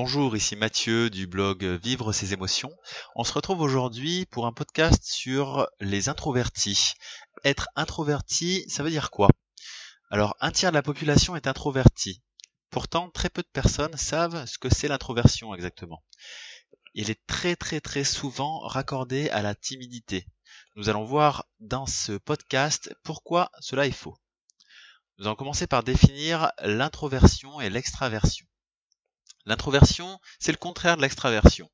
Bonjour, ici Mathieu du blog Vivre ses émotions. On se retrouve aujourd'hui pour un podcast sur les introvertis. Être introverti, ça veut dire quoi? Alors, un tiers de la population est introverti. Pourtant, très peu de personnes savent ce que c'est l'introversion exactement. Il est très très très souvent raccordé à la timidité. Nous allons voir dans ce podcast pourquoi cela est faux. Nous allons commencer par définir l'introversion et l'extraversion. L'introversion, c'est le contraire de l'extraversion.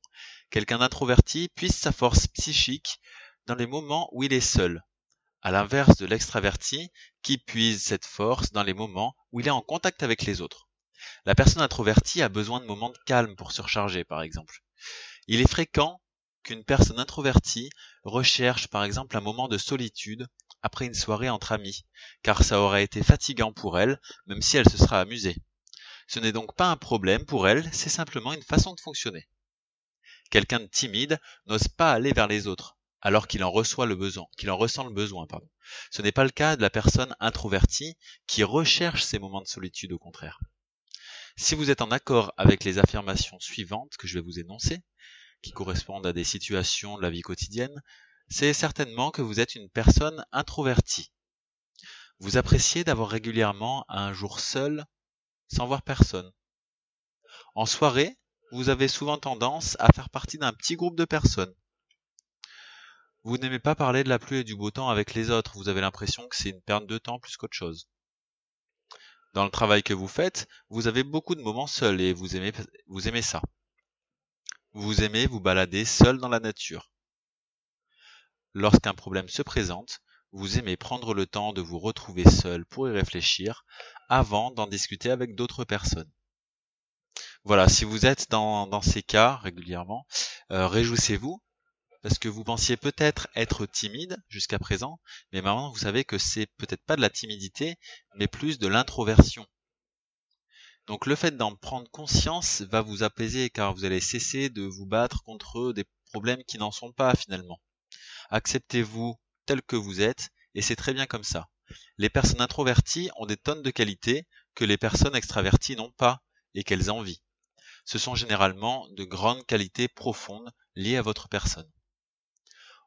Quelqu'un d'introverti puise sa force psychique dans les moments où il est seul, à l'inverse de l'extraverti qui puise cette force dans les moments où il est en contact avec les autres. La personne introvertie a besoin de moments de calme pour surcharger, par exemple. Il est fréquent qu'une personne introvertie recherche par exemple un moment de solitude après une soirée entre amis, car ça aurait été fatigant pour elle, même si elle se sera amusée. Ce n'est donc pas un problème pour elle, c'est simplement une façon de fonctionner. Quelqu'un de timide n'ose pas aller vers les autres, alors qu'il en reçoit le besoin, qu'il en ressent le besoin, pardon. Ce n'est pas le cas de la personne introvertie qui recherche ces moments de solitude au contraire. Si vous êtes en accord avec les affirmations suivantes que je vais vous énoncer, qui correspondent à des situations de la vie quotidienne, c'est certainement que vous êtes une personne introvertie. Vous appréciez d'avoir régulièrement un jour seul, sans voir personne. En soirée, vous avez souvent tendance à faire partie d'un petit groupe de personnes. Vous n'aimez pas parler de la pluie et du beau temps avec les autres, vous avez l'impression que c'est une perte de temps plus qu'autre chose. Dans le travail que vous faites, vous avez beaucoup de moments seuls et vous aimez, vous aimez ça. Vous aimez vous balader seul dans la nature. Lorsqu'un problème se présente, vous aimez prendre le temps de vous retrouver seul pour y réfléchir avant d'en discuter avec d'autres personnes. Voilà, si vous êtes dans, dans ces cas régulièrement, euh, réjouissez-vous parce que vous pensiez peut-être être timide jusqu'à présent, mais maintenant vous savez que c'est peut-être pas de la timidité, mais plus de l'introversion. Donc le fait d'en prendre conscience va vous apaiser car vous allez cesser de vous battre contre des problèmes qui n'en sont pas finalement. Acceptez-vous tel que vous êtes et c'est très bien comme ça. Les personnes introverties ont des tonnes de qualités que les personnes extraverties n'ont pas et qu'elles envient. Ce sont généralement de grandes qualités profondes liées à votre personne.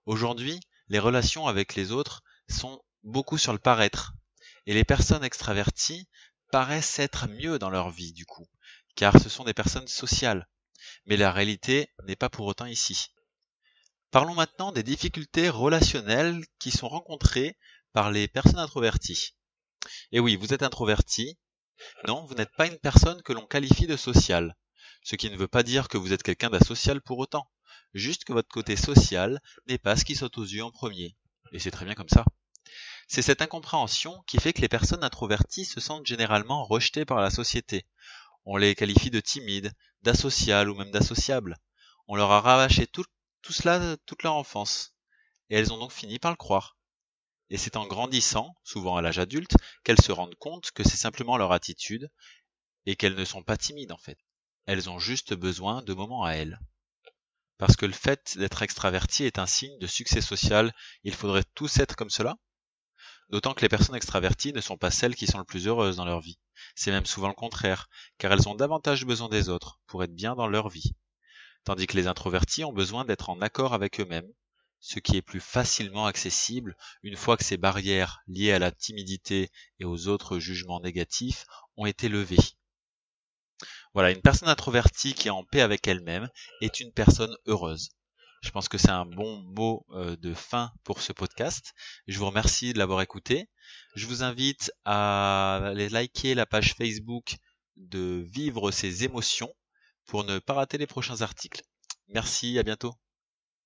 Aujourd'hui, les relations avec les autres sont beaucoup sur le paraître et les personnes extraverties paraissent être mieux dans leur vie du coup, car ce sont des personnes sociales. Mais la réalité n'est pas pour autant ici. Parlons maintenant des difficultés relationnelles qui sont rencontrées par les personnes introverties. Et oui, vous êtes introverti. Non, vous n'êtes pas une personne que l'on qualifie de sociale. Ce qui ne veut pas dire que vous êtes quelqu'un d'asocial pour autant. Juste que votre côté social n'est pas ce qui saute aux yeux en premier. Et c'est très bien comme ça. C'est cette incompréhension qui fait que les personnes introverties se sentent généralement rejetées par la société. On les qualifie de timides, d'asociales ou même d'associables. On leur a tout, tout cela toute leur enfance. Et elles ont donc fini par le croire. Et c'est en grandissant, souvent à l'âge adulte, qu'elles se rendent compte que c'est simplement leur attitude et qu'elles ne sont pas timides en fait. Elles ont juste besoin de moments à elles. Parce que le fait d'être extraverti est un signe de succès social, il faudrait tous être comme cela D'autant que les personnes extraverties ne sont pas celles qui sont le plus heureuses dans leur vie. C'est même souvent le contraire, car elles ont davantage besoin des autres pour être bien dans leur vie. Tandis que les introvertis ont besoin d'être en accord avec eux-mêmes, ce qui est plus facilement accessible une fois que ces barrières liées à la timidité et aux autres jugements négatifs ont été levées. Voilà, une personne introvertie qui est en paix avec elle-même est une personne heureuse. Je pense que c'est un bon mot euh, de fin pour ce podcast. Je vous remercie de l'avoir écouté. Je vous invite à aller liker la page Facebook de Vivre ses émotions pour ne pas rater les prochains articles. Merci, à bientôt.